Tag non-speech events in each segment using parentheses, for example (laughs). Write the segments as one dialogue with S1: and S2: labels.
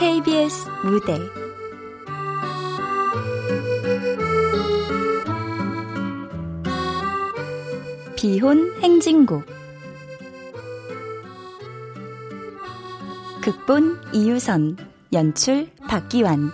S1: KBS 무대. 비혼 행진곡. 극본 이유선 연출 박기환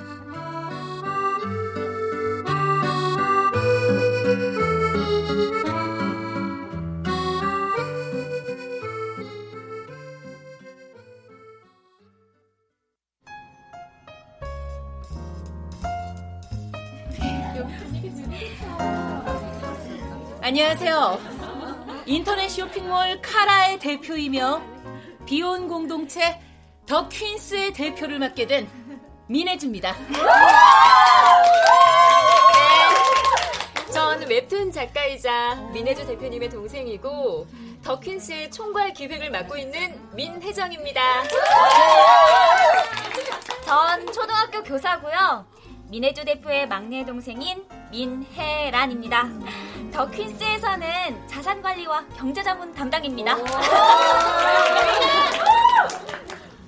S2: 안녕하세요. 인터넷 쇼핑몰 카라의 대표이며 비혼 공동체 더 퀸스의 대표를 맡게 된 민혜주입니다. 네.
S3: 전 웹툰 작가이자 민혜주 대표님의 동생이고 더 퀸스의 총괄 기획을 맡고 있는 민혜정입니다.
S4: 전 초등학교 교사고요. 민혜주 대표의 막내 동생인 민혜란입니다. 더 퀸스에서는 자산관리와 경제자문 담당입니다. (laughs)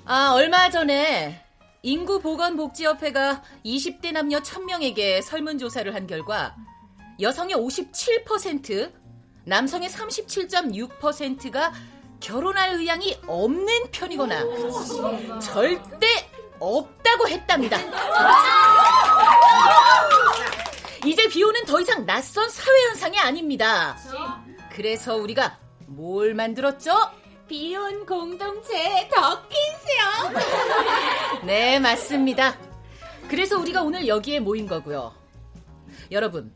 S2: 아, 얼마 전에 인구보건복지협회가 20대 남녀 1000명에게 설문조사를 한 결과 여성의 57%, 남성의 37.6%가 결혼할 의향이 없는 편이거나 절대 없다고 했답니다. 이제 비오는 더 이상 낯선 사회 현상이 아닙니다. 그래서 우리가 뭘 만들었죠?
S5: 비혼 공동체 더퀸스요. (laughs)
S2: 네, 맞습니다. 그래서 우리가 오늘 여기에 모인 거고요. 여러분,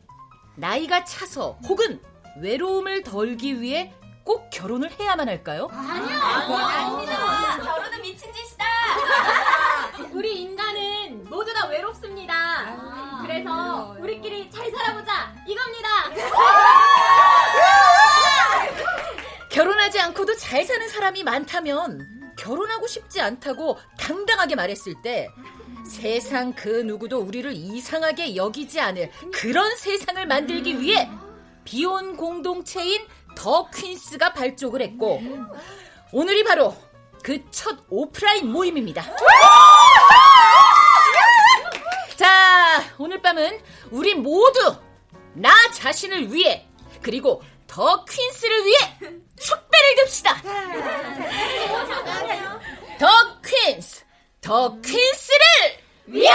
S2: 나이가 차서 혹은 외로움을 덜기 위해 꼭 결혼을 해야만 할까요?
S4: 아니요, 아닙니다. 결혼은 미친 짓이다. (laughs)
S5: 우리 인간은 모두 다 외롭습니다. 그래서 우리끼리 잘 살아보자 이겁니다.
S2: 결혼하지 않고도 잘 사는 사람이 많다면 결혼하고 싶지 않다고 당당하게 말했을 때 세상 그 누구도 우리를 이상하게 여기지 않을 그런 세상을 만들기 위해 비혼 공동체인 더 퀸스가 발족을 했고 오늘이 바로 그 첫 오프라인 모임입니다. 자, 오늘 밤은 우리 모두 나 자신을 위해 그리고 더 퀸스를 위해 축배를 듭시다. 더 퀸스, 더 퀸스를 위하여!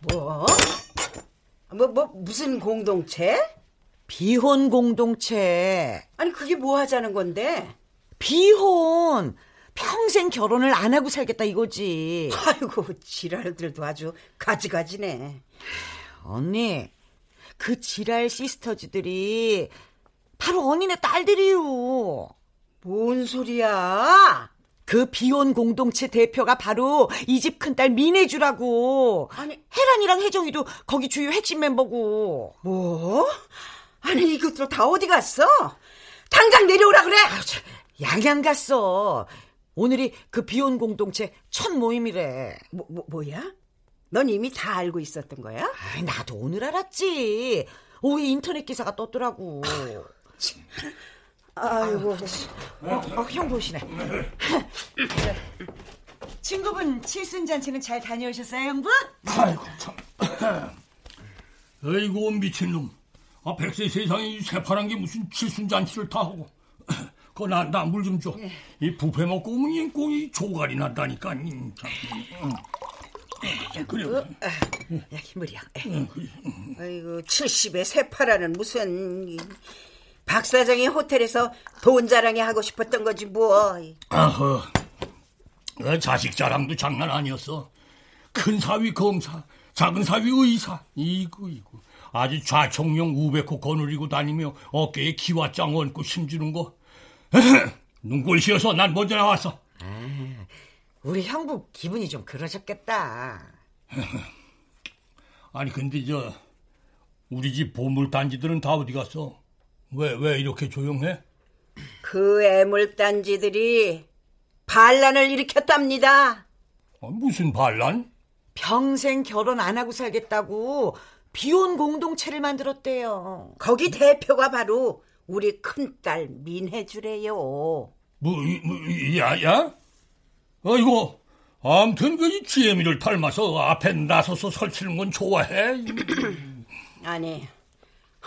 S6: 뭐? 뭐, 뭐, 무슨 공동체?
S7: 비혼 공동체.
S6: 아니, 그게 뭐 하자는 건데?
S7: 비혼. 평생 결혼을 안 하고 살겠다 이거지.
S6: 아이고, 지랄들도 아주 가지가지네.
S7: 언니, 그 지랄 시스터즈들이 바로 언니네 딸들이요.
S6: 뭔 소리야?
S7: 그 비혼 공동체 대표가 바로 이 집 큰딸 민혜주라고.
S6: 아니,
S7: 혜란이랑 혜정이도 거기 주요 핵심 멤버고.
S6: 뭐? 아니, 이것들 다 어디 갔어? 당장 내려오라 그래!
S7: 아유, 참, 양양 갔어. 오늘이 그 비혼 공동체 첫 모임이래.
S6: 뭐, 뭐, 뭐야? 넌 이미 다 알고 있었던 거야?
S7: 아이, 나도 오늘 알았지. 오후에 인터넷 기사가 떴더라고.
S6: 아 이고.
S7: 어, 어, 형 보시네. 친구분 칠순 잔치는 잘 다녀오셨어요, 형부?
S8: 아이고 참. 아이고 미친놈. 아 백세 세상에 이 새파란 게 무슨 칠순 잔치를 다 하고. 그거 나나 물좀 줘. 이 부페 먹고 오면 이 꼭이 조갈이 난다니까. 음, 참. 음. 그래.
S6: 어, 야, 김물이야. 아이고, 70에 새파라는 무슨. 이, 박 사장이 호텔에서 돈 자랑이 하고 싶었던 거지, 뭐.
S8: 아허. 그 자식 자랑도 장난 아니었어. 큰 사위 검사, 작은 사위 의사. 이구 이구. 아주 좌총용 우백호 거느리고 다니며 어깨에 기와장 얹고 힘주는 거. (laughs) 눈꼴 시어서 난 먼저 나왔어.
S7: 아, 우리 형부 기분이 좀 그러셨겠다. (laughs)
S8: 아니 근데 저 우리 집 보물 단지들은 다 어디 갔어? 왜 왜 이렇게 조용해?
S6: 그 애물단지들이 반란을 일으켰답니다.
S8: 아, 무슨 반란?
S7: 평생 결혼 안 하고 살겠다고 비혼 공동체를 만들었대요.
S6: 거기 대표가 바로 우리 큰딸 민혜주래요.
S8: 뭐, 뭐, 야, 야? 아이고, 암튼 그 지혜미를 닮아서 앞에 나서서 설치는 건 좋아해. (clears throat)
S6: 아니,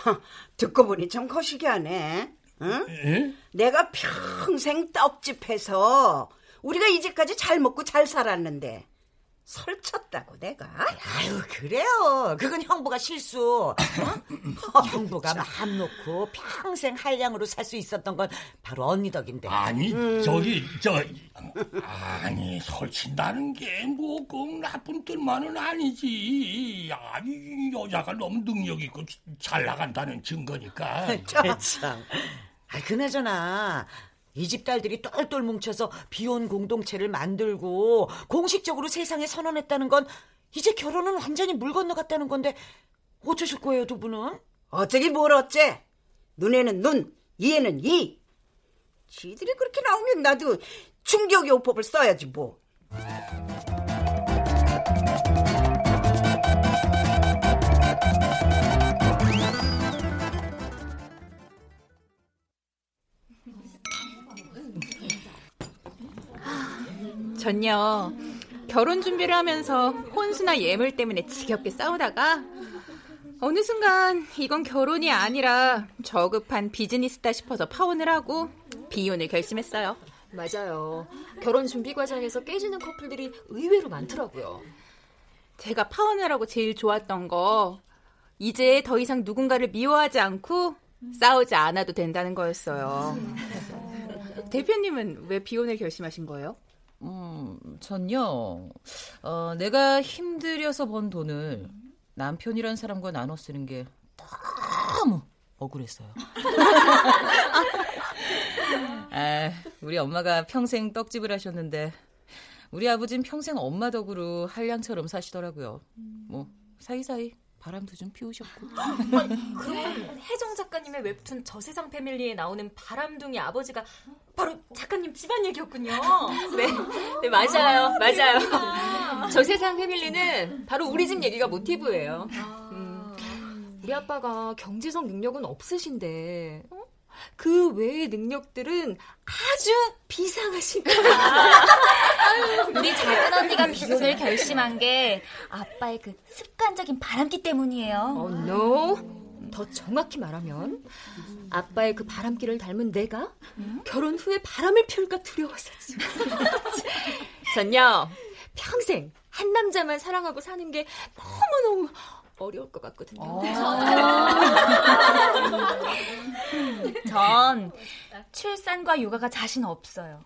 S6: 허, 듣고 보니 참 거시기 하네. 응?
S8: 에?
S6: 내가 평생 떡집해서 우리가 이제까지 잘 먹고 잘 살았는데 설쳤다고 내가?
S7: 아유 그래요. 그건 형부가 실수. 어? (coughs) 형부가 마음 놓고 평생 한량으로 살 수 있었던 건 바로 언니 덕인데.
S8: 아니, 저기, 저, 아니, 설친다는 게 뭐 꼭 나쁜 뜻만은 아니지. 아니, 여자가 너무 능력 있고 잘 나간다는 증거니까. (laughs)
S7: 참. 아 그나저나 이 집 딸들이 똘똘 뭉쳐서 비혼 공동체를 만들고 공식적으로 세상에 선언했다는 건 이제 결혼은 완전히 물 건너갔다는 건데 어쩌실 거예요 두 분은?
S6: 어쩌긴 뭘 어째? 눈에는 눈, 이에는 이. 지들이 그렇게 나오면 나도 충격요법을 써야지 뭐.
S9: 전요 결혼 준비를 하면서 혼수나 예물 때문에 지겹게 싸우다가 어느 순간 이건 결혼이 아니라 저급한 비즈니스다 싶어서 파혼을 하고 비혼을 결심했어요.
S3: 맞아요. 결혼 준비 과정에서 깨지는 커플들이 의외로 많더라고요.
S9: 제가 파혼을 하고 제일 좋았던 거 이제 더 이상 누군가를 미워하지 않고 싸우지 않아도 된다는 거였어요. 대표님은 왜 비혼을 결심하신 거예요?
S2: 음, 전요, 어, 내가 힘들여서 번 돈을 남편이란 사람과 나눠 쓰는 게 너무 억울했어요. (laughs) 아, 우리 엄마가 평생 떡집을 하셨는데, 우리 아버진 평생 엄마 덕으로 한량처럼 사시더라고요. 뭐, 사이사이 바람도 좀 피우셨고.
S3: 그럼 혜정 작가님의 웹툰 저세상 패밀리에 나오는 바람둥이 아버지가 바로 작가님 집안 얘기였군요. 네, 네 맞아요, 맞아요. 저세상 패밀리는 바로 우리 집 얘기가 모티브예요. 음, 우리 아빠가 경제적 능력은 없으신데 어? 그 외의 능력들은 아주 비상하신 (laughs) 거예요.
S4: 우리 작은 언니가 비혼을 결심한 게 아빠의 그 습관적인 바람기 때문이에요.
S3: Oh no. 더 정확히 말하면 아빠의 그 바람기를 닮은 내가 결혼 후에 바람을 피울까 두려워서 지. (laughs) 전요 평생 한 남자만 사랑하고 사는 게 너무너무 어려울 것 같거든요. (laughs)
S4: 전 출산과 육아가 자신 없어요.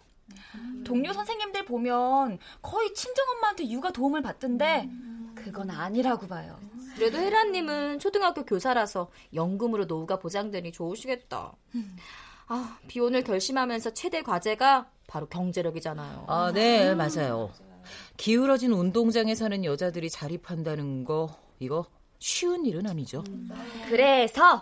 S4: 동료 선생님들 보면 거의 친정엄마한테 육아 도움을 받던데 그건 아니라고 봐요.
S3: 그래도 혜라님은 초등학교 교사라서 연금으로 노후가 보장되니 좋으시겠다. 아, 비혼을 결심하면서 최대 과제가 바로 경제력이잖아요.
S2: 아, 네, 맞아요. 기울어진 운동장에 사는 여자들이 자립한다는 거, 이거 쉬운 일은 아니죠.
S4: 그래서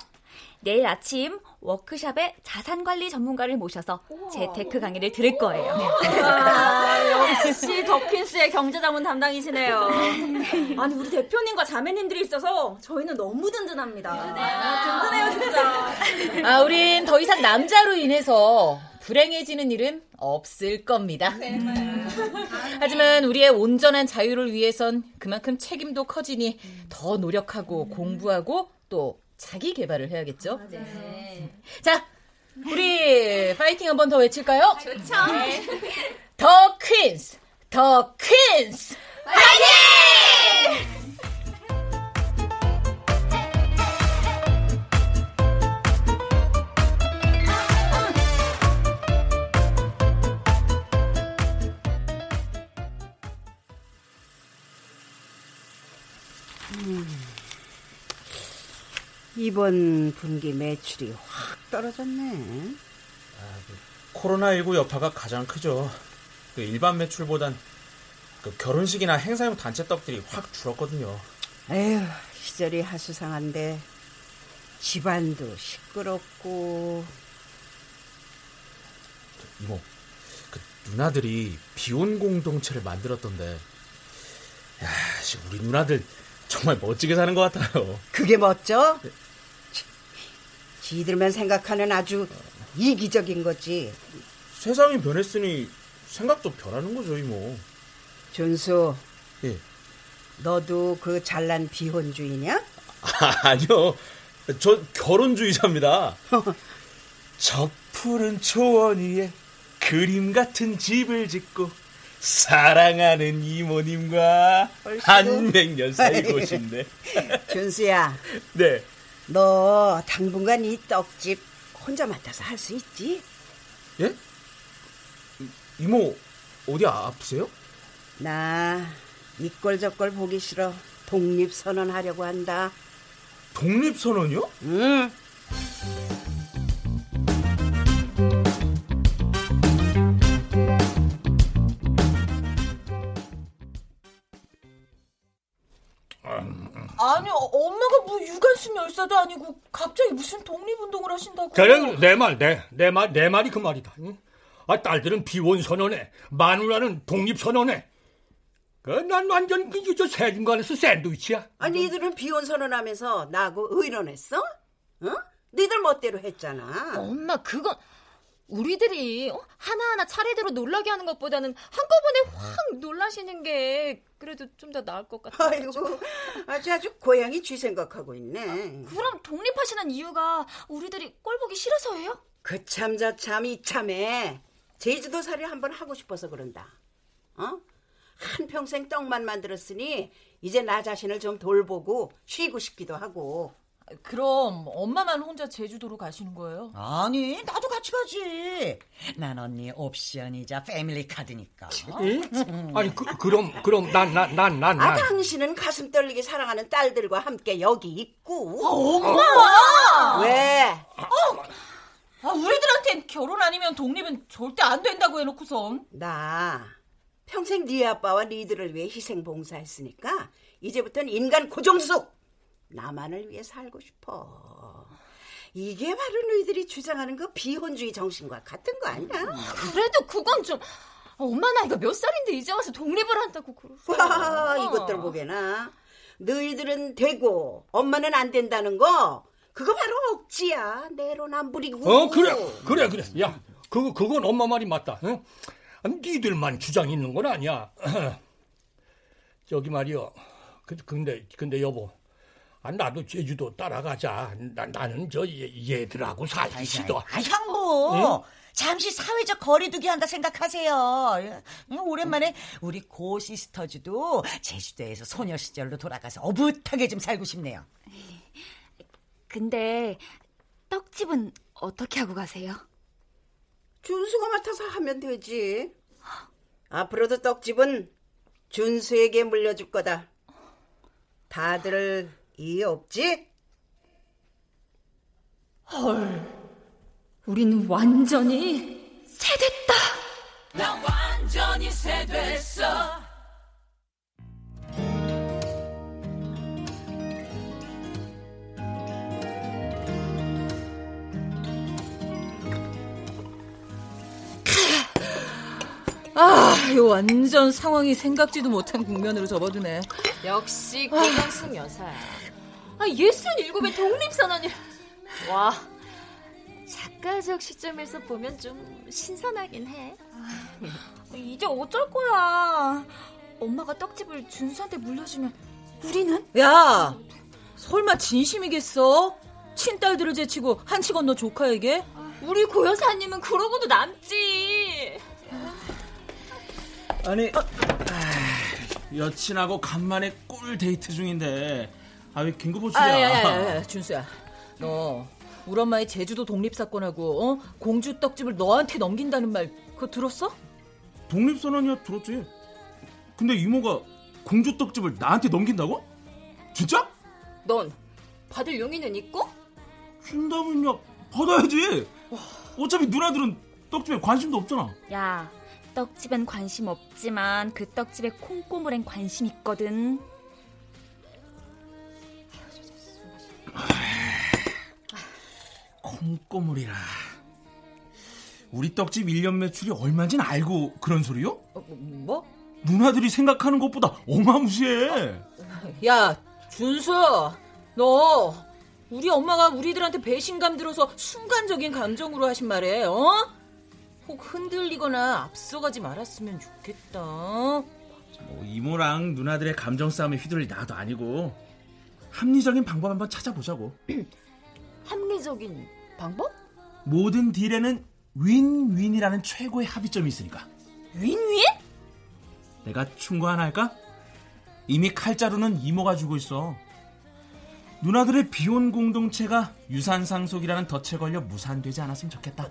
S4: 내일 아침 워크샵에 자산관리 전문가를 모셔서 재테크 강의를 들을 거예요. (laughs)
S5: 아, 역시 더킨스의 경제자문 담당이시네요. (laughs) 아니 우리 대표님과 자매님들이 있어서 저희는 너무 든든합니다. 아, 든든해요 진짜.
S2: 아, 우린 더 이상 남자로 인해서 불행해지는 일은 없을 겁니다. (laughs) 하지만 우리의 온전한 자유를 위해선 그만큼 책임도 커지니 더 노력하고 공부하고 또 자기 개발을 해야겠죠. 자, 우리 파이팅 한 번 더 외칠까요? 좋죠. 더 퀸스, 더
S6: 분기 매출이 확 떨어졌네.
S10: 코로나19 여파가 가장 크죠. 그 일반 매출보단 그 결혼식이나 행사용 단체 떡들이 확 줄었거든요.
S6: 에휴, 시절이 하수상한데 집안도 시끄럽고
S10: 이모, 그 누나들이 비혼 공동체를 만들었던데 야, 우리 누나들 정말 멋지게 사는 것 같아요.
S6: 그게 멋져? 지들만 생각하는 아주 이기적인 거지.
S10: 세상이 변했으니 생각도 변하는 거죠, 이모.
S6: 준수.
S10: 예.
S6: 너도 그 잘난 비혼주의냐?
S10: 아, (laughs) 아니요. 저 결혼주의자입니다. (laughs) 저 푸른 초원 위에 그림 같은 집을 짓고 사랑하는 이모님과 한백년 살고 싶네.
S6: 준수야.
S10: 네.
S6: 너 당분간 이 떡집 혼자 맡아서 할 수 있지?
S10: 예? 이모 어디 아프세요?
S6: 나 이꼴 저꼴 보기 싫어 독립 선언하려고 한다.
S10: 독립 선언이요?
S6: 응.
S5: 열사도 아니고 갑자기 무슨 독립운동을 하신다고?
S8: 그래 내 말 내 내 말 내 말이 그 말이다. 응? 아 딸들은 비혼 선언해 마누라는 독립 선언해. 그난 완전 그저 세중간에서 샌드위치야.
S6: 아니 니들은 비혼 선언하면서 나하고 의논했어? 응? 니들 멋대로 했잖아.
S3: 엄마 그건 우리들이 어? 하나하나 차례대로 놀라게 하는 것보다는 한꺼번에 확 놀라시는 게 그래도 좀 더 나을 것 같아요.
S6: 아이고 아주 아주 고양이 쥐 생각하고 있네.
S4: 그럼 독립하시는 이유가 우리들이 꼴 보기 싫어서예요?
S6: 그참저참 이참에 제주도살이 한번 하고 싶어서 그런다. 어? 한 평생 떡만 만들었으니 이제 나 자신을 좀 돌보고 쉬고 싶기도 하고.
S5: 그럼 엄마만 혼자 제주도로 가시는 거예요?
S7: 아니 나도 같이 가지. 난 언니 옵션이자 패밀리 카드니까.
S8: 응? 아니 그, 그럼 그럼 난 난 난
S6: 난아 당신은 가슴 떨리게 사랑하는 딸들과 함께 여기 있고.
S5: 엄마!
S6: 왜?
S5: 아, 우리들한텐 결혼 아니면 독립은 절대 안 된다고 해놓고선.
S6: 나 평생 네 아빠와 니들을 위해 희생 봉사했으니까 이제부터는 인간 고정숙 나만을 위해 살고 싶어. 이게 바로 너희들이 주장하는 그 비혼주의 정신과 같은 거 아니야?
S3: 그래도 그건 좀 엄마 나이가 몇 살인데 이제 와서 독립을 한다고 그러세요.
S6: 와, 이것들 보게나. 너희들은 되고 엄마는 안 된다는 거 그거 바로 억지야. 내로남불이고.
S8: 어 그래 그래 그래 야 그거 그건 엄마 말이 맞다. 응? 아니, 니들만 주장 있는 건 아니야. (clears throat) 저기 말이요. 그, 근데 근데 여보. 아, 나도 제주도 따라가자. 나, 나는 저 얘, 얘들하고 살기 싫어.
S7: 아, 형부. 응? 잠시 사회적 거리두기 한다 생각하세요. 오랜만에 우리 고 시스터즈도 제주도에서 소녀 시절로 돌아가서 어붓하게 좀 살고 싶네요.
S4: 근데 떡집은 어떻게 하고 가세요?
S6: 준수가 맡아서 하면 되지. 앞으로도 떡집은 준수에게 물려줄 거다. 다들 이해 없지?
S3: 헐, 우리는 완전히 세됐다.
S11: 나 완전히 세됐어.
S5: 아, 이 완전 상황이 생각지도 못한 국면으로 접어드네.
S3: 역시 고명숙 여사야. 아, 예순 일곱의 독립선언이. 와, 작가적 시점에서 보면 좀 신선하긴 해.
S4: 이제 어쩔 거야. 엄마가 떡집을 준수한테 물려주면 우리는?
S5: 야, 설마 진심이겠어? 친딸들을 제치고 한치 건너 조카에게?
S3: 우리 고 여사님은 그러고도 남지.
S10: 아니 아, 여친하고 간만에 꿀 데이트 중인데 아왜 긴급 호출이야?
S5: 아, 야, 야, 야, 준수야, 너 우리 엄마의 제주도 독립 사건하고 어? 공주 떡집을 너한테 넘긴다는 말 그거 들었어?
S10: 독립 선언이야 들었지. 근데 이모가 공주 떡집을 나한테 넘긴다고? 진짜?
S3: 넌 받을 용의는 있고?
S10: 준다면야 받아야지. 어차피 누나들은 떡집에 관심도 없잖아.
S4: 야, 떡집엔 관심 없지만 그 떡집에 콩고물엔 관심 있거든.
S10: 콩고물이라. 우리 떡집 1년 매출이 얼마인지는 알고 그런 소리요?
S5: 어, 뭐?
S10: 누나들이 생각하는 것보다 어마무시해.
S5: 야, 준수, 너 우리 엄마가 우리들한테 배신감 들어서 순간적인 감정으로 하신 말에 어? 혹 흔들리거나 앞서가지 말았으면 좋겠다.
S10: 뭐 이모랑 누나들의 감정 싸움에 휘둘릴 나도 아니고 합리적인 방법 한번 찾아보자고.
S4: 합리적인 방법?
S10: 모든 딜에는 윈윈이라는 최고의 합의점이 있으니까.
S4: 윈윈?
S10: 내가 충고 하나 할까? 이미 칼자루는 이모가 주고 있어. 누나들의 비혼 공동체가 유산 상속이라는 덫에 걸려 무산되지 않았으면 좋겠다.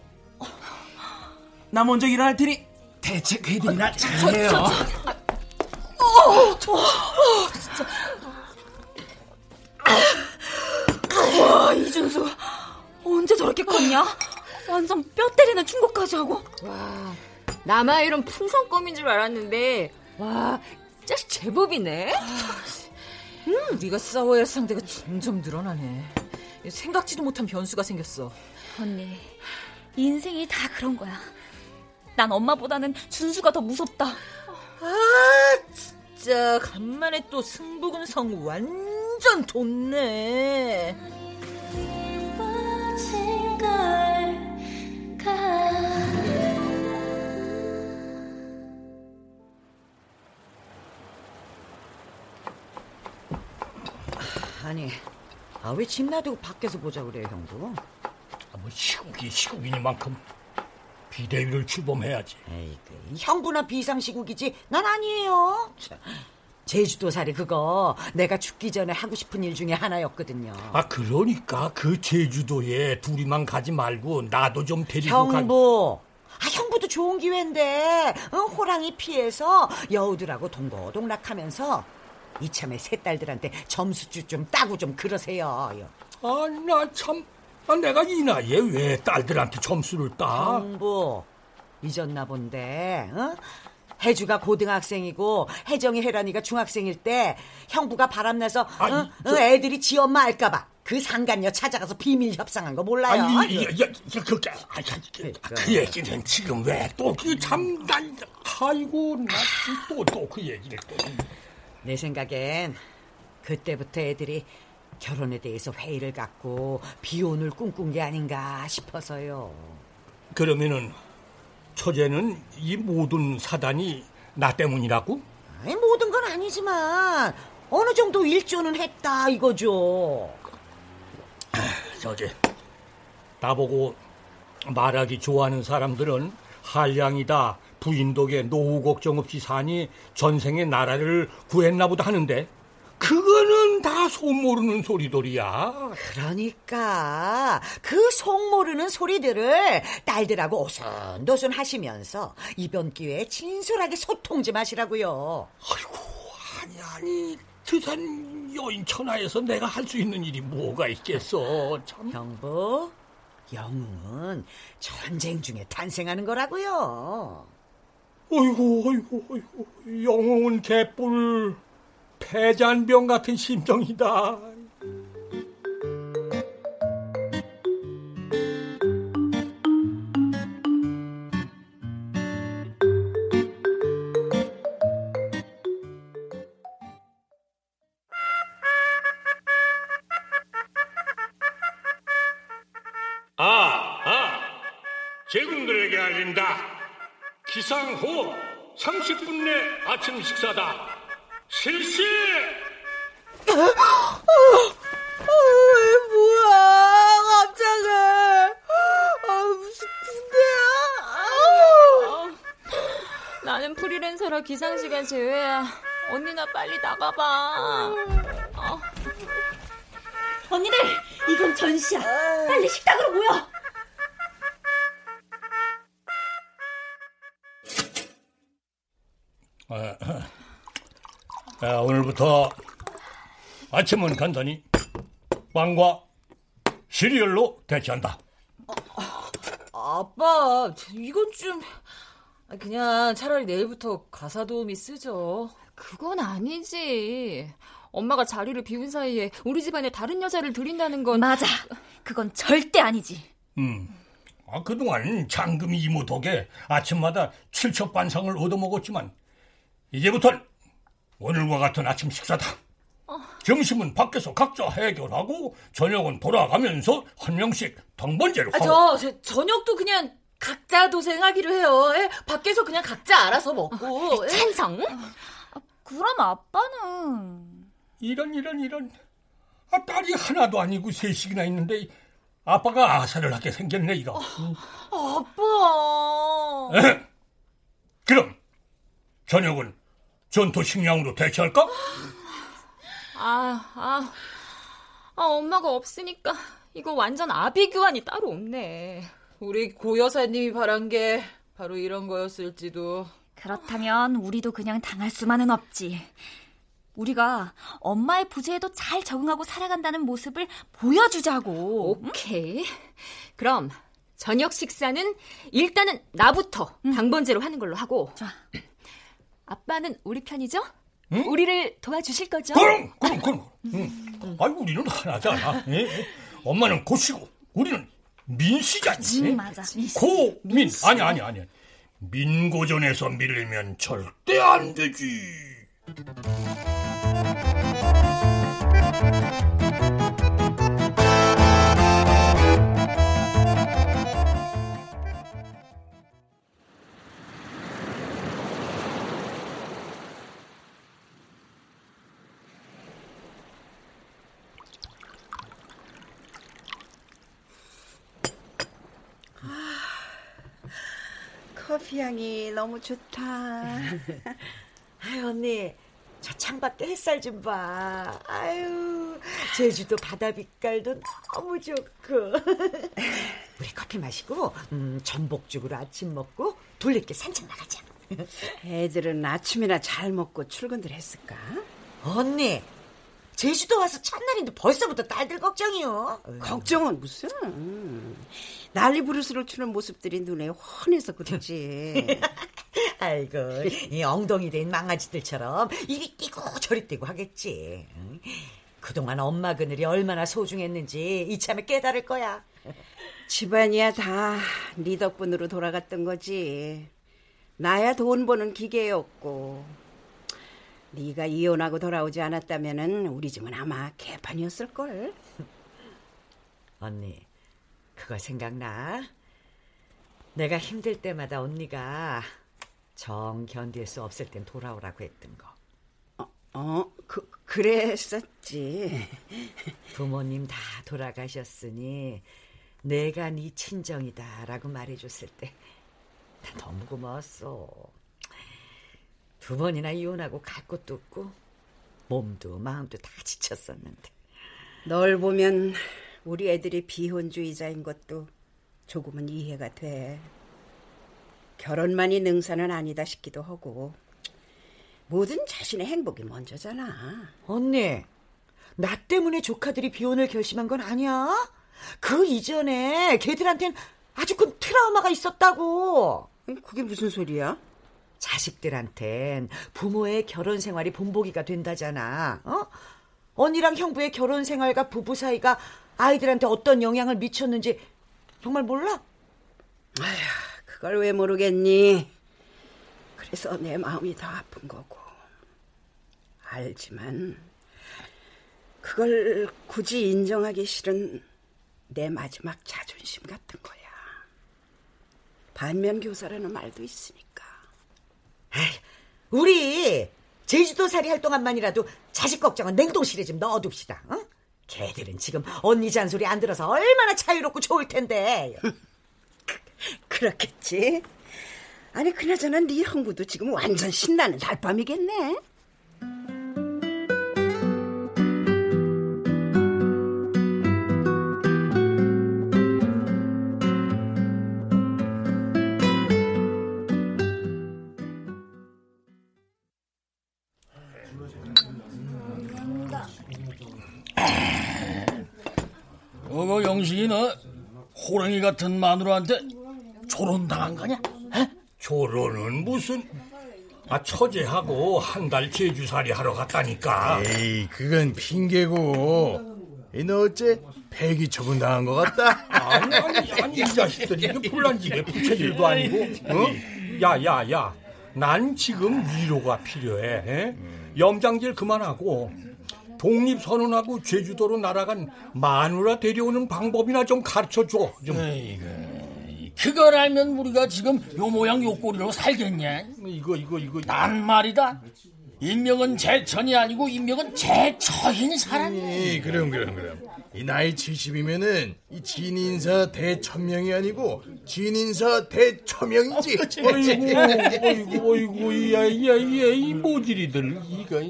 S10: 나 먼저 일어날 테니 대체 그 애들이나 잘해요.
S4: 어, 저, 어, 진짜. 와, 이준수. 언제 저렇게 컸냐? 완전 뼈 때리는 충고까지 하고.
S3: 와, 나만 이런 풍선껌인 줄 알았는데, 와, 진짜 제법이네.
S5: 음, 네가 싸워야 할 상대가 점점 늘어나네. 생각지도 못한 변수가 생겼어.
S4: 언니, 인생이 다 그런 거야. 난 엄마보다는 준수가 더 무섭다.
S5: 아, 진짜 간만에 또 승부근성 완전 돋네.
S7: 아니, 아, 왜 집 놔두고 밖에서 보자 그래, 형부?
S8: 아, 뭐 시국이 시국이니만큼 비대위를 출범해야지.
S7: 에이, 그, 형부나 비상시국이지 난 아니에요. 참, 제주도살이 그거 내가 죽기 전에 하고 싶은 일 중에 하나였거든요.
S8: 아 그러니까 그 제주도에 둘이만 가지 말고 나도 좀 데리고 가.
S7: 형부, 아 형부도 좋은 기회인데 어, 호랑이 피해서 여우들하고 동고동락하면서 이참에 새 딸들한테 점수줄 좀 따고 좀 그러세요.
S8: 아, 나 참, 아, 내가 이 나이에 왜 딸들한테 점수를 따?
S7: 형부, 잊었나 본데, 어? 혜주가 고등학생이고 혜정이 혜란이가 중학생일 때 형부가 바람나서
S8: 아니,
S7: 어?
S8: 저...
S7: 어, 애들이 지 엄마 알까봐 그 상간녀 찾아가서 비밀 협상한 거 몰라요?
S8: 아니, 야, 야, 야, 그, 그, 아, 그, 그 얘기는 지금 왜 또그 참, 난, 아이고, 나 또 또 그 얘기를 또.
S7: 내 생각엔 그때부터 애들이 결혼에 대해서 회의를 갖고 비혼을 꿈꾼 게 아닌가 싶어서요.
S8: 그러면은 처제는 이 모든 사단이 나 때문이라고?
S7: 아니, 모든 건 아니지만 어느 정도 일조는 했다 이거죠.
S8: 저제 나보고 말하기 좋아하는 사람들은 한량이다 부인 덕에 노후 걱정 없이 사니 전생에 나라를 구했나 보다 하는데 그거는 다 속 모르는 소리들이야.
S7: 그러니까 그 속 모르는 소리들을 딸들하고 오순도순 하시면서 이번 기회에 진솔하게 소통 좀 하시라고요.
S8: 아이고 아니 아니 드산 여인 천하에서 내가 할 수 있는 일이 뭐가 있겠어. 참.
S7: 형부, 영웅은 전쟁 중에 탄생하는 거라고요.
S8: 어이구, 어이구, 어이구, 영웅은 개뿔, 폐잔병 같은 심정이다. 아침은 간단히 빵과 시리얼로 대체한다.
S5: 아 빠, 이건 좀 그냥 차라리 내일부터 가사 도우미 쓰죠.
S3: 그건 아니지. 엄마가 자리를 비운 사이에 우리 집안에 다른 여자를 들인다는 건
S4: 맞아. 그건 절대 아니지.
S8: 음. 아, 그동안 장금이 이모 덕에 아침마다 칠첩 반상을 얻어먹었지만 이제부터 오늘과 같은 아침 식사다. 점심은 밖에서 각자 해결하고 저녁은 돌아가면서 한 명씩 당번제로
S2: 아,
S8: 하고.
S2: 저, 저 저녁도 그냥 각자 도생하기로 해요. 예? 밖에서 그냥 각자 알아서 먹고. 예?
S3: 찬성?
S4: 그럼 아빠는
S8: 이런 이런 이런. 아, 딸이 하나도 아니고 셋씩이나 있는데 아빠가 아사를 하게 생겼네 이거.
S2: 아빠.
S8: 에헤. 그럼 저녁은 전토 식량으로 대체할까? (gasps)
S3: 아, 아, 아, 엄마가 없으니까 이거 완전 아비규환이 따로 없네.
S2: 우리 고 여사님이 바란 게 바로 이런 거였을지도.
S4: 그렇다면 우리도 그냥 당할 수만은 없지. 우리가 엄마의 부재에도 잘 적응하고 살아간다는 모습을 보여주자고.
S3: 오케이. 그럼 저녁 식사는 일단은 나부터 당번제로 하는 걸로 하고.
S4: 좋아.
S3: 아빠는 우리 편이죠?
S8: 응?
S3: 우리를 도와주실 거죠?
S8: 그럼 그럼 그럼. 응. 아이 우리는 하나잖아. 예? 엄마는 고시고 우리는 민씨잖지.
S4: 음, 맞아.
S8: 고민 아니 아니 아니. 민고전에서 밀리면 절대 안 되지.
S6: 커피 향이 너무 좋다. (laughs)
S7: 아유, 언니. 저 창밖에 햇살 좀 봐. 아유, 제주도 바다 빛깔도 너무 좋고. (laughs) 우리 커피 마시고, 음, 전복죽으로 아침 먹고, 둘레길 산책 나가자.
S6: 애들은 아침이나 잘 먹고 출근들 했을까?
S7: 언니, 제주도 와서 첫날인데 벌써부터 딸들 걱정이요.
S6: 걱정은 무슨. 난리 부르스를 추는 모습들이 눈에 훤해서 그러지. (laughs)
S7: 아이고, 이 엉덩이 된 망아지들처럼 이리 뛰고 저리 뛰고 하겠지. 응? 그동안 엄마 그늘이 얼마나 소중했는지 이참에 깨달을 거야.
S6: 집안이야 다 네 덕분으로 돌아갔던 거지. 나야 돈 버는 기계였고. 네가 이혼하고 돌아오지 않았다면은 우리 집은 아마 개판이었을 걸. (laughs)
S7: 언니, 그거 생각나? 내가 힘들 때마다 언니가 정 견딜 수 없을 땐 돌아오라고 했던 거.
S6: 어, 그 그랬었지.
S7: 부모님 다 돌아가셨으니 내가 네 친정이다라고 말해줬을 때 나 너무 고마웠어. 두 번이나 이혼하고 갈 곳도 없고 몸도 마음도 다 지쳤었는데.
S6: 널 보면 우리 애들이 비혼주의자인 것도 조금은 이해가 돼. 결혼만이 능사는 아니다 싶기도 하고. 모든 자신의 행복이 먼저잖아.
S7: 언니, 나 때문에 조카들이 비혼을 결심한 건 아니야. 그 이전에 걔들한텐 아주 큰 트라우마가 있었다고.
S6: 그게 무슨 소리야?
S7: 자식들한텐 부모의 결혼 생활이 본보기가 된다잖아. 어? 언니랑 형부의 결혼 생활과 부부 사이가 아이들한테 어떤 영향을 미쳤는지 정말 몰라?
S6: 아휴, 그걸 왜 모르겠니? 그래서 내 마음이 더 아픈 거고. 알지만 그걸 굳이 인정하기 싫은 내 마지막 자존심 같은 거야. 반면 교사라는 말도 있으니까.
S7: 에이, 우리 제주도 살이 할 동안만이라도 자식 걱정은 냉동실에 좀 넣어둡시다. 어? 걔들은 지금 언니 잔소리 안 들어서 얼마나 자유롭고 좋을 텐데. (laughs)
S6: 그렇겠지. 아니 그나저나 네 형부도 지금 완전 신나는 달밤이겠네.
S8: 너 호랑이 같은 마누라한테 조론당한 거냐? 에? 조론은 무슨? 아 처제하고 한 달 제주살이 하러 갔다니까.
S12: 에이, 그건 핑계고. 이너 어째 폐기 처분당한 것 같다?
S8: 아니 아니 아니 이 자식들이 이거 불난 집에 부채질도 아니고. 어? 야야야. 난 지금 위로가 필요해. 에? 염장질 그만하고 독립 선언하고 제주도로 날아간 마누라 데려오는 방법이나 좀 가르쳐 줘. 좀.
S13: 그걸 알면 우리가 지금 요 모양 요 꼴로 살겠냐?
S8: 이거 이거 이거.
S13: 난 말이다. 인명은 제천이 아니고 인명은 제처인 사람이.
S14: 이, 그럼 그럼 그럼. 이 나이 70이면은 이 진인사 대천명이 아니고 진인사 대처명이지.
S8: 어이구, 어이구, 어이구, 이야, 이야, 이야, 이 모질이들, 이거.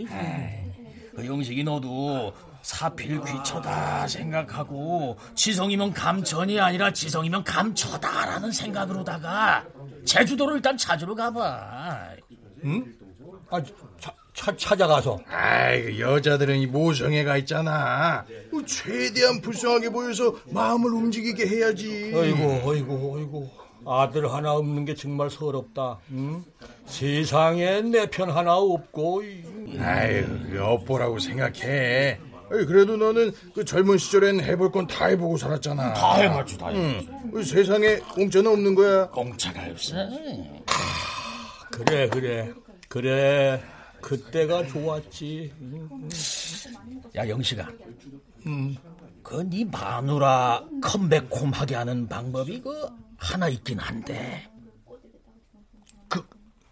S13: 그 영식이 너도 사필 귀처다 생각하고 지성이면 감천이 아니라 지성이면 감처다라는 생각으로다가 제주도를 일단 찾으러 가봐.
S8: 응? 아, 차, 차, 찾아가서.
S14: 아이, 그 여자들은 이 모성애가 있잖아. 그 최대한 불쌍하게 보여서 마음을 움직이게 해야지.
S8: 어이구, 어이구, 어이구. 아들 하나 없는 게 정말 서럽다. 응? 세상에 내 편 하나 없고.
S14: 아유, 여보라고 생각해. 그래도 너는 그 젊은 시절엔 해볼 건 다 해보고 살았잖아.
S13: 다 해봤지, 다 해봤지.
S14: 응. 그 세상에 공짜는 없는 거야.
S13: 공짜가 없어.
S8: 그래, 그래. 그래. 그때가 좋았지.
S13: 야, 영식아. 음. 그네 마누라 컴백홈 하게 하는 방법이 그 하나 있긴 한데.
S8: 그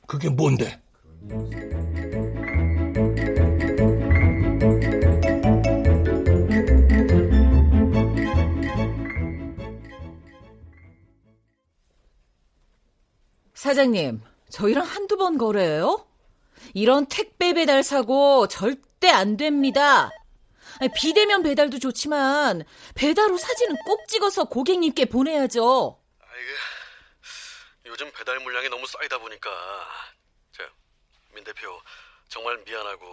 S8: 그게 뭔데?
S2: 사장님, 저희랑 한두 번 거래해요? 이런 택배 배달 사고 절대 안 됩니다. 아니, 비대면 배달도 좋지만 배달 후 사진은 꼭 찍어서 고객님께 보내야죠.
S15: 아이고, 요즘 배달 물량이 너무 쌓이다 보니까 저, 민 대표 정말 미안하고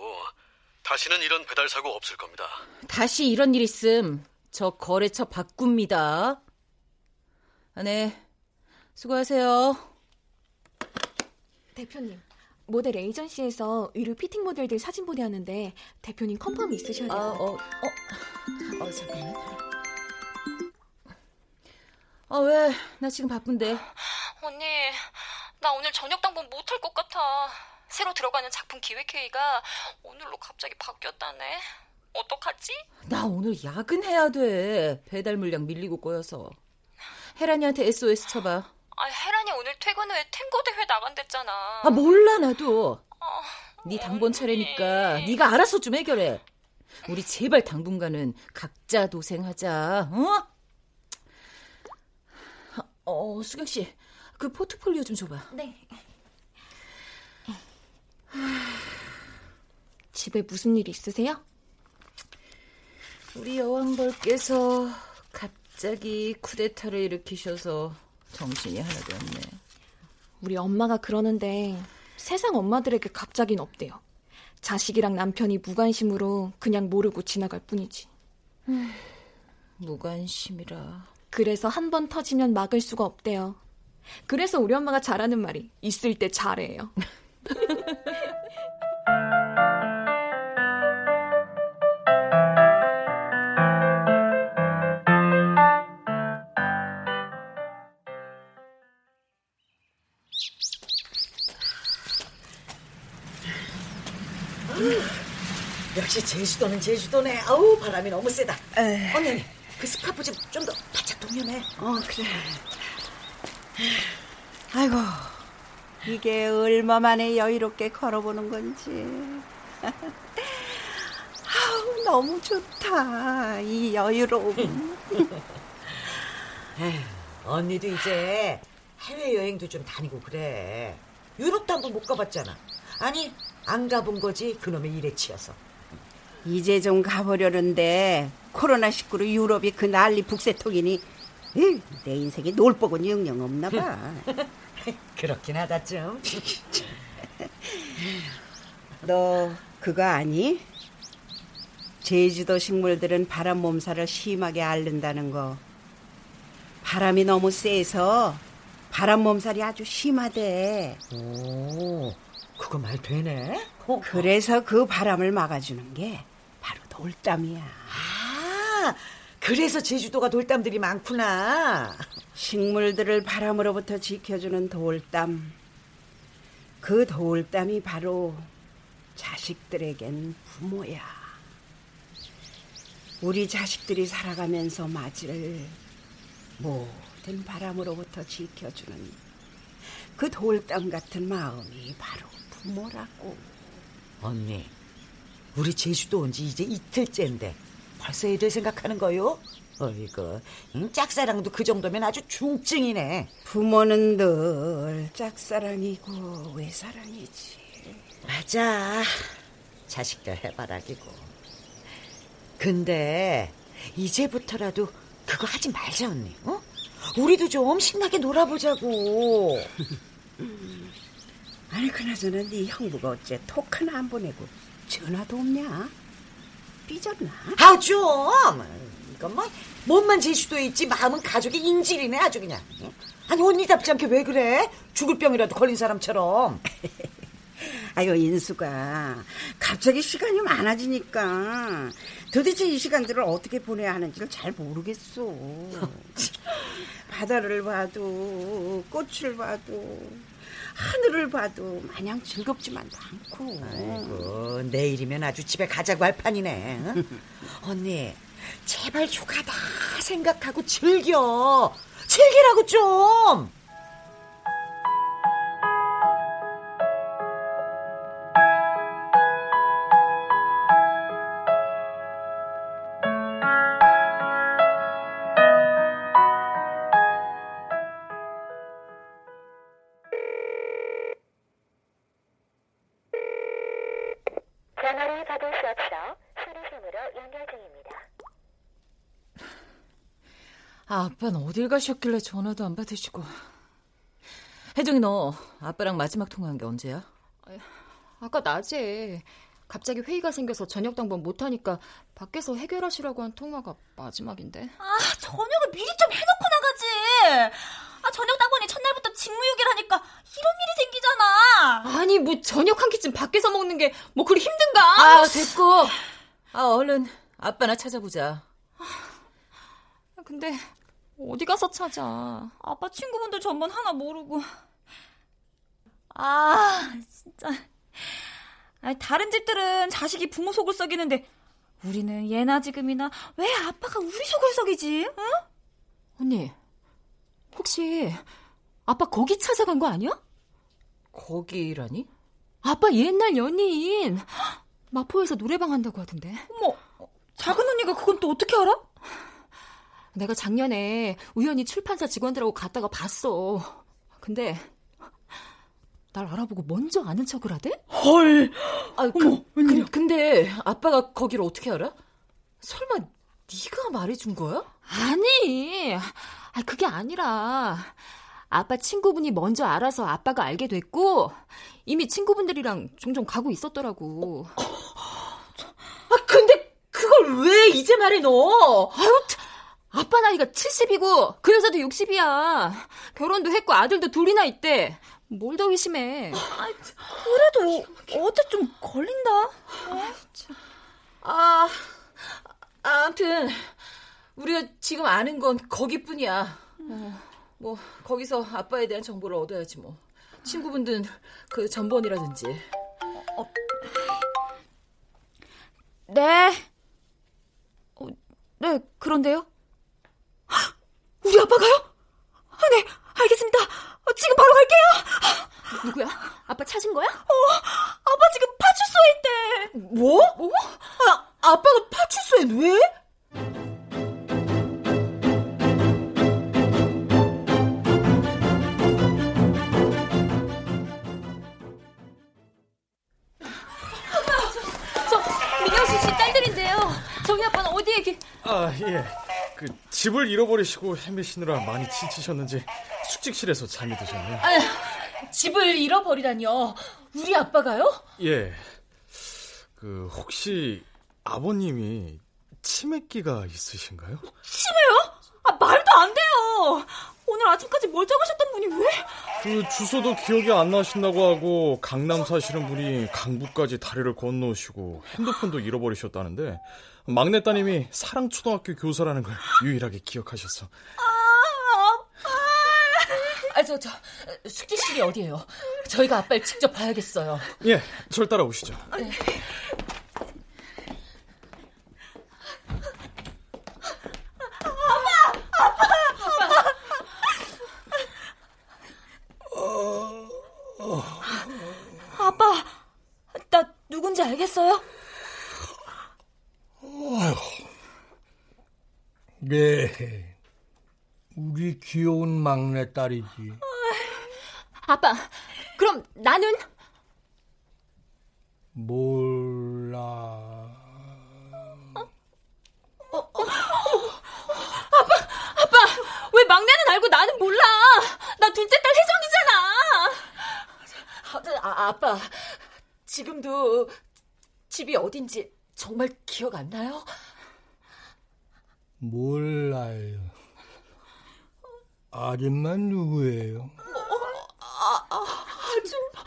S15: 다시는 이런 배달 사고 없을 겁니다.
S2: 다시 이런 일 있음 저 거래처 바꿉니다. 아, 네, 수고하세요.
S16: 대표님, 모델 에이전시에서 의류 피팅 모델들 사진 보내하는데 대표님 컨펌 있으셔야 돼요.
S2: 아, 어, 어, 어, 잠깐만. 아, 왜? 나 지금 바쁜데.
S3: 언니, 나 오늘 저녁 당번 못 할 것 같아. 새로 들어가는 작품 기획회의가 오늘로 갑자기 바뀌었다네. 어떡하지?
S2: 나 오늘 야근해야 돼. 배달 물량 밀리고 꼬여서. 혜란이한테 SOS 쳐봐.
S3: 아, 혜란이 오늘 퇴근 후에 탱고 대회 나간댔잖아.
S2: 아, 몰라, 나도. 네 당번 차례니까 네가 알아서 좀 해결해. 우리 제발 당분간은 각자 도생하자. 어? 어, 수경 씨. 그 포트폴리오 좀 줘봐.
S16: 네. 집에 무슨 일 있으세요?
S2: 우리 여왕벌께서 갑자기 쿠데타를 일으키셔서 정신이 하나도 없네.
S16: 우리 엄마가 그러는데 세상 엄마들에게 갑자기는 없대요. 자식이랑 남편이 무관심으로 그냥 모르고 지나갈 뿐이지.
S2: 음, 무관심이라.
S16: 그래서 한 번 터지면 막을 수가 없대요. 그래서 우리 엄마가 잘하는 말이 있을 때 잘해요. (laughs)
S7: 제주도는 제주도네. 아우 바람이 너무 세다. 언니, 언니, 그 스카프 좀 좀 더 바짝 동여매.
S6: 어 그래. 아이고 이게 얼마만에 여유롭게 걸어보는 건지. (laughs) 아우 너무 좋다 이 여유로움. (laughs)
S7: 에휴, 언니도 이제 해외 여행도 좀 다니고 그래. 유럽도 한 번 못 가봤잖아. 아니 안 가본 거지 그놈의 일에 치여서.
S6: 이제 좀 가보려는데 코로나19로 유럽이 그 난리 북새통이니 에이, 내 인생에 놀복은 영영 없나 봐. (laughs)
S7: 그렇긴 하다 좀. (laughs)
S6: 너 그거 아니? 제주도 식물들은 바람 몸살을 심하게 앓는다는 거. 바람이 너무 세서 바람 몸살이 아주 심하대.
S7: 오, 그거 말 되네.
S6: 그래서 그 바람을 막아주는 게 돌담이야.
S7: 아, 그래서 제주도가 돌담들이 많구나.
S6: 식물들을 바람으로부터 지켜주는 돌담. 그 도울땀이 바로 자식들에겐 부모야. 우리 자식들이 살아가면서 맞을 모든 바람으로부터 지켜주는 그 돌담 같은 마음이 바로 부모라고.
S7: 언니, 우리 제주도 온 지 이제 이틀째인데 벌써 애들 생각하는 거요? 어이구, 응, 짝사랑도 그 정도면 아주 중증이네.
S6: 부모는 늘 짝사랑이고 외사랑이지.
S7: 맞아. 자식들 해바라기고. 근데 이제부터라도 그거 하지 말자 언니. 어? 우리도 좀 신나게 놀아보자고. (laughs)
S6: 아니 그나저나 네 형부가 어째 톡 하나 안 보내고 전화도 없냐? 삐졌나?
S7: 아 좀. 이건 뭐 몸만 제주도에 있지 마음은 가족의 인질이네 아주 그냥. 아니 언니답지 않게 왜 그래? 죽을 병이라도 걸린 사람처럼. (laughs)
S6: 아유 인수가 갑자기 시간이 많아지니까 도대체 이 시간들을 어떻게 보내야 하는지를 잘 모르겠어. (laughs) 바다를 봐도 꽃을 봐도 하늘을 봐도 마냥 즐겁지만도 않고.
S7: 아이고 내일이면 아주 집에 가자고 할 판이네. 응? (laughs) 언니 제발 휴가다 생각하고 즐겨. 즐기라고 좀.
S2: 어딜 가셨길래 전화도 안 받으시고. 혜정이 너 아빠랑 마지막 통화한 게 언제야?
S3: 아까 낮에 갑자기 회의가 생겨서 저녁 당번 못하니까 밖에서 해결하시라고 한 통화가 마지막인데.
S4: 아, 저녁을 미리 좀 해놓고 나가지. 아, 저녁 당번에 첫날부터 직무유기라니까 이런 일이 생기잖아.
S3: 아니 뭐 저녁 한 끼쯤 밖에서 먹는 게 뭐 그리 힘든가?
S2: 아, 됐고. 아, 얼른 아빠나 찾아보자.
S3: 근데 어디 가서 찾아?
S4: 아빠 친구분들 전번 하나 모르고. 아, 진짜. 아니, 다른 집들은 자식이 부모 속을 썩이는데 우리는 예나 지금이나 왜 아빠가 우리 속을 썩이지? 응?
S3: 언니, 혹시 아빠 거기 찾아간 거 아니야?
S2: 거기라니?
S3: 아빠 옛날 연예인 마포에서 노래방 한다고 하던데.
S4: 어머, 작은 언니가 그건 또 어떻게 알아?
S3: 내가 작년에 우연히 출판사 직원들하고 갔다가 봤어. 근데 날 알아보고 먼저 아는 척을 하대?
S2: 헐. 아, 그, 그, 근데 아빠가 거기를 어떻게 알아? 설마 네가 말해준 거야?
S3: 아니. 아, 그게 아니라 아빠 친구분이 먼저 알아서 아빠가 알게 됐고 이미 친구분들이랑 종종 가고 있었더라고.
S2: 아, 근데 그걸 왜 이제 말해 너?
S3: 아유, 아빠 나이가 70이고 그 여자도 60이야. 결혼도 했고 아들도 둘이나 있대. 뭘 더 의심해?
S4: 아, 그래도 어째 좀 걸린다.
S2: 아, 아무튼 우리가 지금 아는 건 거기뿐이야. 어, 뭐 거기서 아빠에 대한 정보를 얻어야지 뭐. 친구분들은 그 전번이라든지.
S4: 어, 네. 어, 네, 그런데요? 우리 아빠가요? 아, 네, 알겠습니다. 어, 지금 바로 갈게요.
S3: 누구야? 아빠 찾은 거야?
S4: 어, 아빠 지금 파출소에 있대.
S2: 뭐? 뭐? 아, 아빠가 파출소에 왜?
S12: 집을 잃어버리시고 헤매시느라 많이 지치셨는지 숙직실에서 잠이 드셨네요.
S2: 아, 집을 잃어버리다니요. 우리 아빠가요?
S12: 예. 그 혹시 아버님이 치매기가 있으신가요?
S4: 치매요? 아 말도 안 돼요. 오늘 아침까지 멀쩡하셨던 분이 왜?
S12: 그 주소도 기억이 안 나신다고 하고 강남 사시는 분이 강북까지 다리를 건너시고 핸드폰도 잃어버리셨다는데 막내 따님이 사랑 초등학교 교사라는 걸 유일하게 기억하셨어.
S2: 아, 저, 저, 숙제실이 어디예요? 저희가 아빠를 직접 봐야겠어요.
S12: 예, 절 따라오시죠.
S2: 네.
S4: 아빠, 나 누군지 알겠어요?
S8: 아휴. 네. 우리 귀여운 막내 딸이지.
S16: 아빠, 그럼 나는?
S8: 몰라.
S16: 어, 어. 아빠, 아빠, 왜 막내는 알고 나는 몰라? 나 둘째 딸 혜정이잖아.
S2: 아, 아빠, 지금도 집이 어딘지 정말 기억 안 나요?
S8: 몰라요. 아줌마 누구예요?
S2: 아, 아, 아줌마.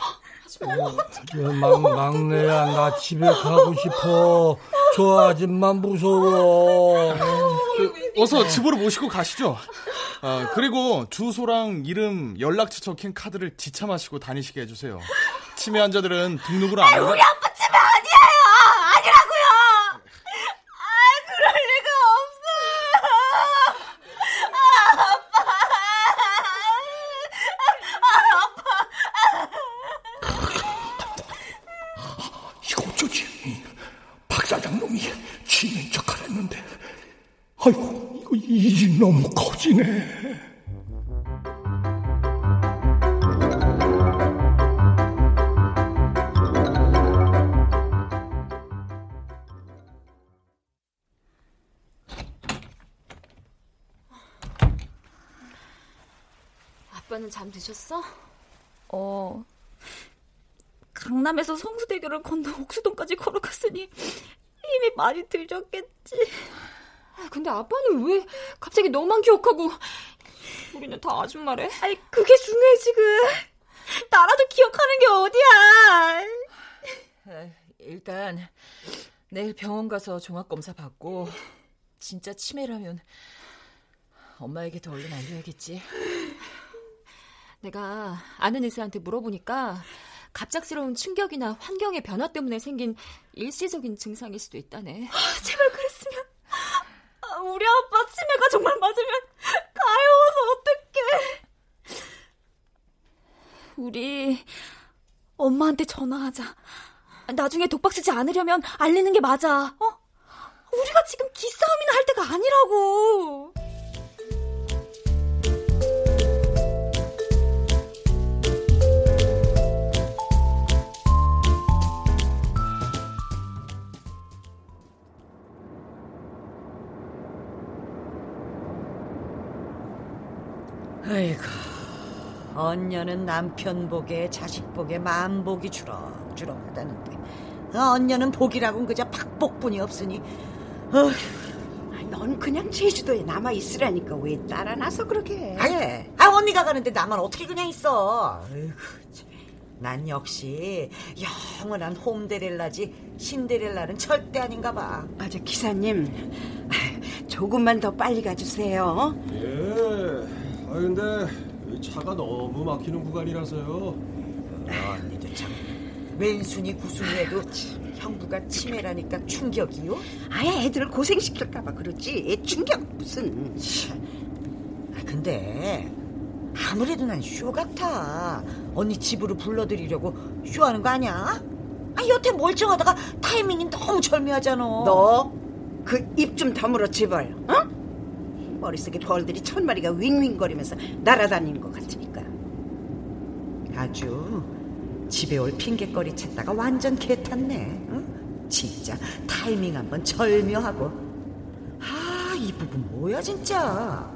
S8: 저 막, 막내야, 나 집에 가고 싶어. 저 아줌마 무서워.
S12: 그, 어서 집으로 모시고 가시죠. 아, 그리고 주소랑 이름, 연락처 적힌 카드를 지참하시고 다니시게 해주세요. 치매 환자들은 등록을 안 하고.
S11: 우리 아빠 치매 아니에요! 아니라고요! 아, 그럴 리가 없어! 아, 아빠! 아, 아빠!
S8: 이거 어쩌지? 박 사장 놈이 치는 척 하랬는데. 아이고, 이거 일이 너무 커지네.
S16: 아빠는 잠드셨어?
S4: 어. 강남에서 성수대교를 건너 옥수동까지 걸어갔으니 힘이 많이 들셨겠지.
S16: 근데 아빠는 왜 갑자기 너만 기억하고 우리는 다 아줌마래?
S4: 아니 그게 중요해 지금. 나라도 기억하는 게 어디야.
S2: 일단 내일 병원 가서 종합 검사 받고 진짜 치매라면 엄마에게도 얼른 알려야겠지.
S16: 내가 아는 의사한테 물어보니까 갑작스러운 충격이나 환경의 변화 때문에 생긴 일시적인 증상일 수도 있다네.
S4: 아, 제발. 아, 우리 아빠 치매가 정말 맞으면 가여워서 어떡해. 우리 엄마한테 전화하자. 나중에 독박 쓰지 않으려면 알리는 게 맞아. 어? 우리가 지금 기싸움이나 할 때가 아니라고.
S7: 언녀는 남편 복에 자식 복에 만복이 주렁주렁 하다는데 언녀는 복이라고는 그저 박복뿐이 없으니 어휴.
S6: 넌 그냥 제주도에 남아 있으라니까 왜 따라 나서 그렇게 해?
S7: 아예. 아 언니가 가는데 나만 어떻게 그냥 있어? 난 역시 영원한 홈데렐라지 신데렐라는 절대 아닌가 봐.
S6: 아, 저 기사님 조금만 더 빨리 가주세요.
S17: 예. 아 근데 차가 너무 막히는 구간이라서요.
S7: 아, 언니도 참 왼순이 구순이에도 형부가 치매라니까 충격이요?
S6: 아예 애들 고생시킬까봐 그러지 충격 무슨
S7: 아, 근데 아무래도 난 쇼 같아 언니 집으로 불러드리려고 쇼하는 거 아니야? 아 여태 멀쩡하다가 타이밍이 너무 절묘하잖아
S6: 너 그 입 좀 다물어 제발 어? 머릿속에 벌들이 천 마리가 윙윙거리면서 날아다니는 것 같으니까.
S7: 아주 집에 올 핑계거리 찾다가 완전 개탔네 응? 진짜 타이밍 한번 절묘하고. 아 이 부분 뭐야 진짜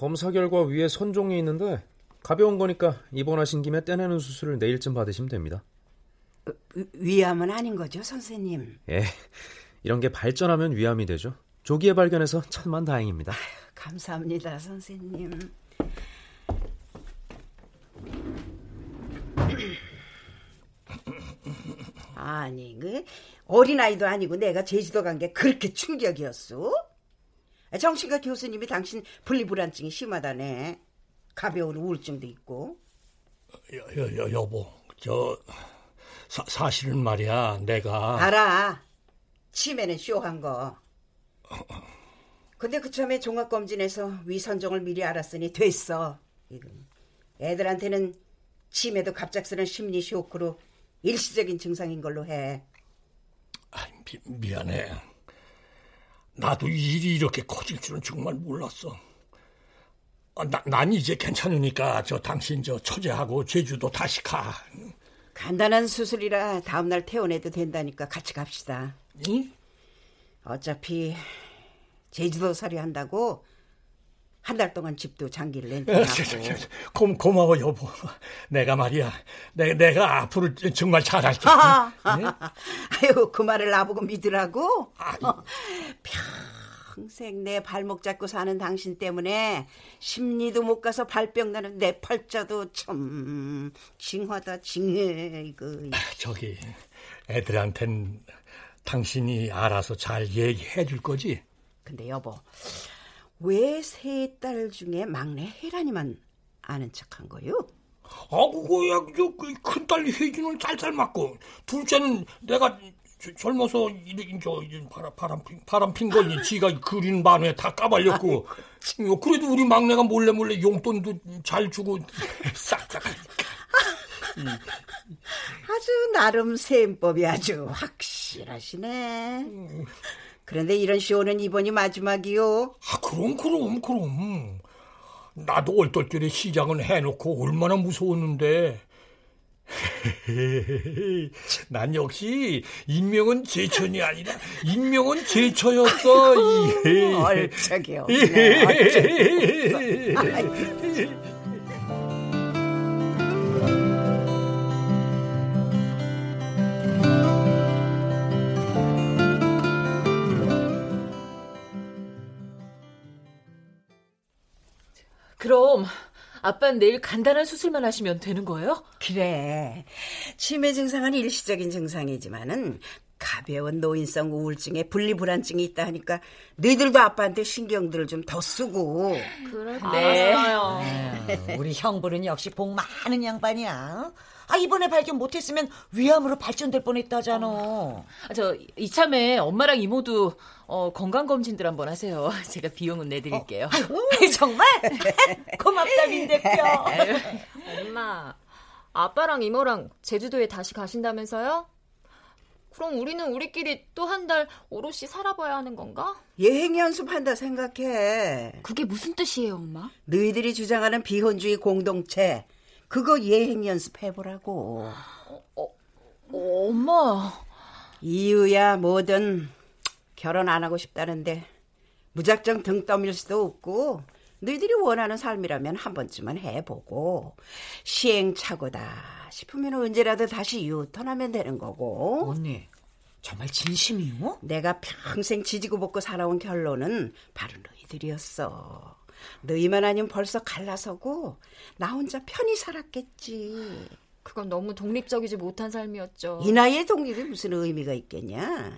S18: 검사 결과 위에 선종이 있는데 가벼운 거니까 입원하신 김에 떼내는 수술을 내일쯤 받으시면 됩니다.
S6: 위암은 아닌 거죠 선생님
S18: 예, 이런 게 발전하면 위암이 되죠. 조기에 발견해서 천만 다행입니다.
S6: 감사합니다 선생님 (clears throat) 아니, 그 어린아이도 아니고 내가 제주도 간 게 그렇게 충격이었어? 정신과 교수님이 당신 분리불안증이 심하다네. 가벼운 우울증도 있고.
S8: 여, 여, 여, 여보, 저 사, 사실은 말이야, 내가
S6: 알아. 치매는 쇼한 거. 근데 그참에 종합검진에서 위선종을 미리 알았으니 됐어. 애들한테는 치매도 갑작스런 심리 쇼크로 일시적인 증상인 걸로 해.
S8: 미, 미안해. 나도 일이 이렇게 커질 줄은 정말 몰랐어. 아, 나, 난 이제 괜찮으니까 저 당신 저 처제하고 제주도 다시 가.
S6: 간단한 수술이라 다음날 퇴원해도 된다니까 같이 갑시다.
S8: 응?
S6: 어차피 제주도 살이 한다고 한 달 동안 집도 장기를 (laughs) 렌트하고.
S8: 고, 고마워 여보. 내가 말이야. 내, 내가 앞으로 정말 잘할게. 네? (laughs)
S6: 아유 그 말을 나보고 믿으라고? 어, 평생 내 발목 잡고 사는 당신 때문에 심리도 못 가서 발병 나는 내 팔자도 참 징하다 징해 이거.
S8: 저기 애들한텐 당신이 알아서 잘 얘기해 줄 거지?
S6: 근데 여보 왜 세 딸 중에 막내 혜란이만 아는 척한 거요?
S8: 아, 그거야, 저, 그 큰딸 혜진을 짤짤 맞고, 둘째는 내가 저, 젊어서, 이래, 저, 바람, 바람, 바람 핀 거니, (laughs) 지가 그린 만회 다 까발렸고, 어, 그래도 우리 막내가 몰래 몰래 용돈도 잘 주고, 싹싹. (laughs)
S6: 아주 나름 셈법이 아주 확실하시네. 그런데 이런 쇼는 이번이 마지막이요.
S8: 아, 그럼, 그럼, 그럼. 나도 얼떨결에 시장은 해놓고 얼마나 무서웠는데. (laughs) 난 역시 인명은 제천이 아니라 인명은 제처였어.
S6: 얼척이 없
S2: 그럼 아빠는 내일 간단한 수술만 하시면 되는 거예요?
S6: 그래. 치매 증상은 일시적인 증상이지만은 가벼운 노인성 우울증에 분리불안증이 있다 하니까 너희들도 아빠한테 신경들을 좀 더 쓰고.
S7: 그래,
S6: 네.
S7: 네. 우리 형부는 역시 복 많은 양반이야. 아 이번에 발견 못했으면 위암으로 발전될 뻔했다잖아. 어.
S2: 저 이참에 엄마랑 이모도 어, 건강 검진들 한번 하세요. (laughs) 제가 비용은 내드릴게요. 어?
S7: 정말 (laughs) 고맙다 민 대표. (laughs)
S3: 엄마, 아빠랑 이모랑 제주도에 다시 가신다면서요? 그럼 우리는 우리끼리 또 한 달 오롯이 살아봐야 하는 건가?
S6: 예행 연습한다 생각해.
S4: 그게 무슨 뜻이에요, 엄마?
S6: 너희들이 주장하는 비혼주의 공동체 그거 예행 연습해보라고.
S2: 어, 어, 엄마.
S6: 이유야 뭐든 결혼 안 하고 싶다는데 무작정 등 떠밀 수도 없고 너희들이 원하는 삶이라면 한 번쯤은 해보고 시행착오다 싶으면 언제라도 다시 유턴하면 되는 거고.
S7: 언니, 정말 진심이요?
S6: 내가 평생 지지고 볶고 살아온 결론은 바로 너희들이었어. 너희만 아니면 벌써 갈라서고 나 혼자 편히 살았겠지.
S3: 그건 너무 독립적이지 못한 삶이었죠.
S6: 이 나이에 독립이 무슨 의미가 있겠냐.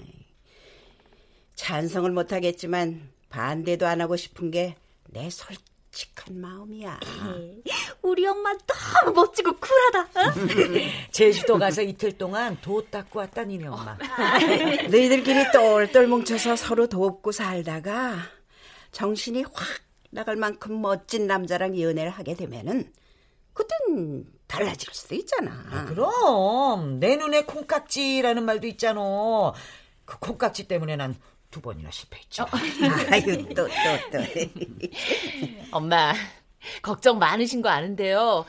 S6: 찬성을 못하겠지만 반대도 안 하고 싶은 게 내 솔직한 마음이야. (laughs)
S4: 우리 엄마 너무 멋지고 쿨하다. 어? (laughs)
S7: 제주도 가서 이틀 동안 도 닦고 왔다 니네 엄마. (laughs)
S6: 너희들끼리 똘똘 뭉쳐서 서로 돕고 살다가 정신이 확 나갈 만큼 멋진 남자랑 연애를 하게 되면은 그땐 달라질 수도 있잖아.
S7: 아, 그럼 내 눈에 콩깍지라는 말도 있잖아. 그 콩깍지 때문에 난 두 번이나 실패했죠. 어. (laughs)
S6: 아유 또 또 또. (laughs)
S2: 엄마 걱정 많으신 거 아는데요.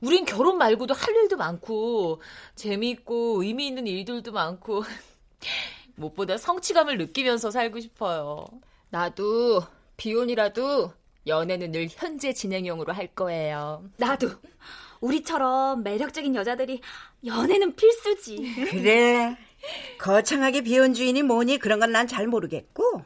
S2: 우린 결혼 말고도 할 일도 많고 재미있고 의미 있는 일들도 많고 (laughs) 무엇보다 성취감을 느끼면서 살고 싶어요.
S3: 나도 비혼이라도 연애는 늘 현재 진행형으로 할 거예요.
S4: 나도. 우리처럼 매력적인 여자들이 연애는 필수지.
S6: 그래. 거창하게 비혼주의니 뭐니 그런 건 난 잘 모르겠고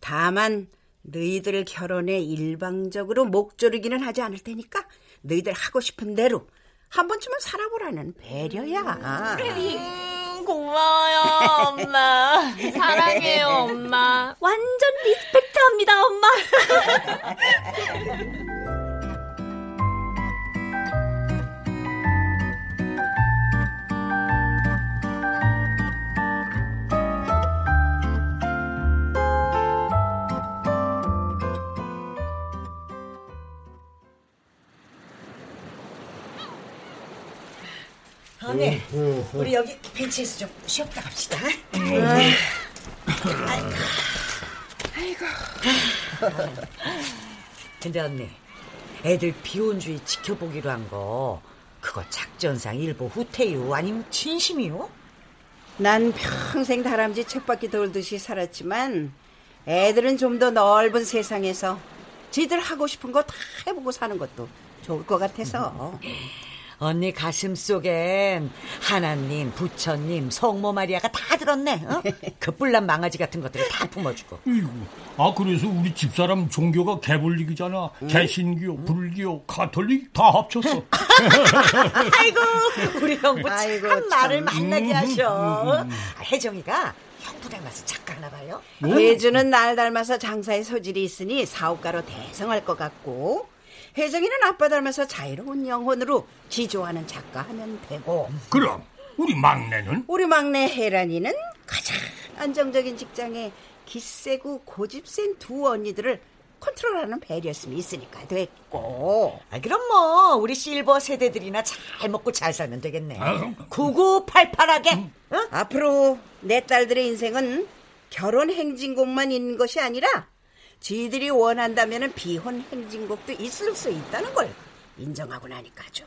S6: 다만 너희들 결혼에 일방적으로 목조르기는 하지 않을 테니까 너희들 하고 싶은 대로 한 번쯤은 살아보라는 배려야.
S3: 음, 고마워요, 엄마. (laughs) 사랑해요, 엄마.
S4: 완전 리스펙트 합니다, 엄마. (laughs)
S7: 언니, 우리 여기 벤치에서 좀 쉬었다 갑시다. 아이고. 근데 언니, 애들 비혼주의 지켜보기로 한 거, 그거 작전상 일부 후퇴요? 아니면 진심이요?
S6: 난 평생 다람쥐 책바퀴 돌듯이 살았지만 애들은 좀 더 넓은 세상에서 지들 하고 싶은 거 다 해보고 사는 것도 좋을 것 같아서. (laughs)
S7: 언니 가슴 속엔 하나님, 부처님, 성모 마리아가 다 들었네. 어? (laughs) 그 뿔난 망아지 같은 것들을 다 품어주고.
S8: 이고 아 그래서 우리 집사람 종교가 개불릭이잖아. 개신교, 불교, 가톨릭 다 합쳤어. (laughs)
S7: 아이고 우리 형부 참
S6: 아이고,
S7: 말을
S6: 참.
S7: 만나게
S8: 음,
S7: 하셔.
S8: 음, 음.
S7: 아, 혜정이가 형부 닮아서 작가나 봐요.
S6: 혜주는 날 닮아서 장사에 소질이 있으니 사업가로 대성할 것 같고 혜정이는 아빠 닮아서 자유로운 영혼으로 지조하는 작가 하면 되고.
S8: 그럼 우리 막내는?
S6: 우리 막내 혜란이는 가장 안정적인 직장에 기세고 고집센 두 언니들을 컨트롤하는 배려심이 있으니까 됐고.
S7: 아, 그럼 뭐 우리 실버 세대들이나 잘 먹고 잘 살면 되겠네.
S8: 아,
S7: 9988하게.
S6: 앞으로 내 딸들의 인생은 결혼 행진곡만 있는 것이 아니라 지들이 원한다면 비혼 행진곡도 있을 수 있다는 걸 인정하고 나니까 아주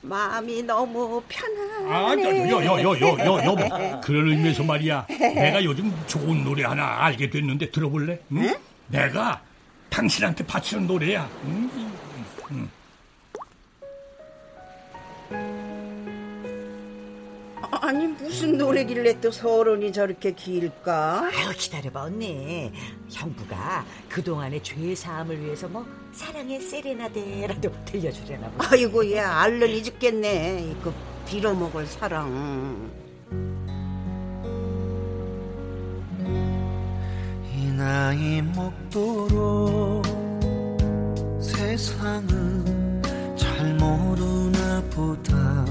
S6: 마음이 너무
S8: 아,
S6: 편안해.
S8: 여, 여, 여, 여, 여, 여보. 그런 의미에서 말이야. 내가 요즘 좋은 노래 하나 알게 됐는데 들어볼래? 응? 내가 당신한테 바치는 노래야. 응? 응.
S6: 아니 무슨 노래길래 또 서론이 저렇게 길까?
S7: 아유 기다려봐 언니. 형부가 그동안의 죄 사함을 위해서 뭐 사랑의 세레나데라도 들려주려나 보다.
S6: 아이고 얘 알른이 죽겠네. 그 빌어먹을 사랑.
S19: 이 나이 먹도록 세상은 잘 모르나 보다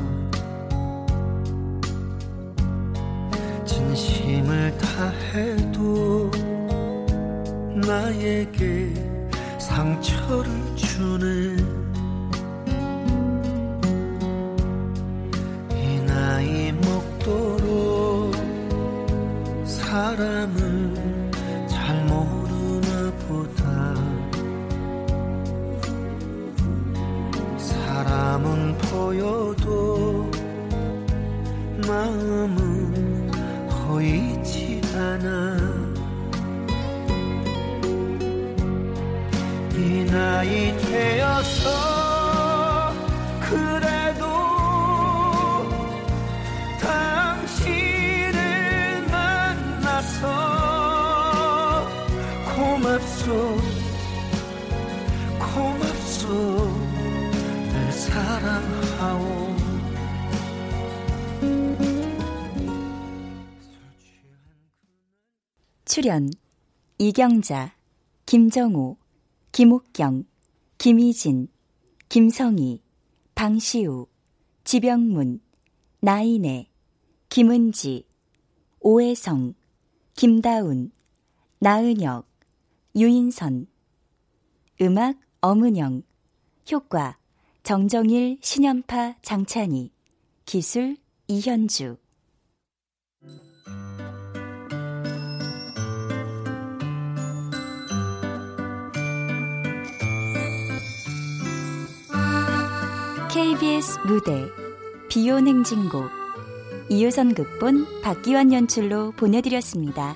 S19: 진심을 다해도 나에게 상처를 주네. 이 나이 먹도록 사람을 잘 모르나 보다. 사람은 보여도 마음은 않아. 이 나이 되어서
S1: 출연 이경자, 김정호, 김옥경, 김희진, 김성희, 방시우, 지병문, 나인애, 김은지, 오혜성, 김다운, 나은혁, 유인선. 음악 엄은영. 효과 정정일, 신연파, 장찬희. 기술 이현주 KBS 무대 비온 행진곡 이효선 극본 박기환 연출로 보내드렸습니다.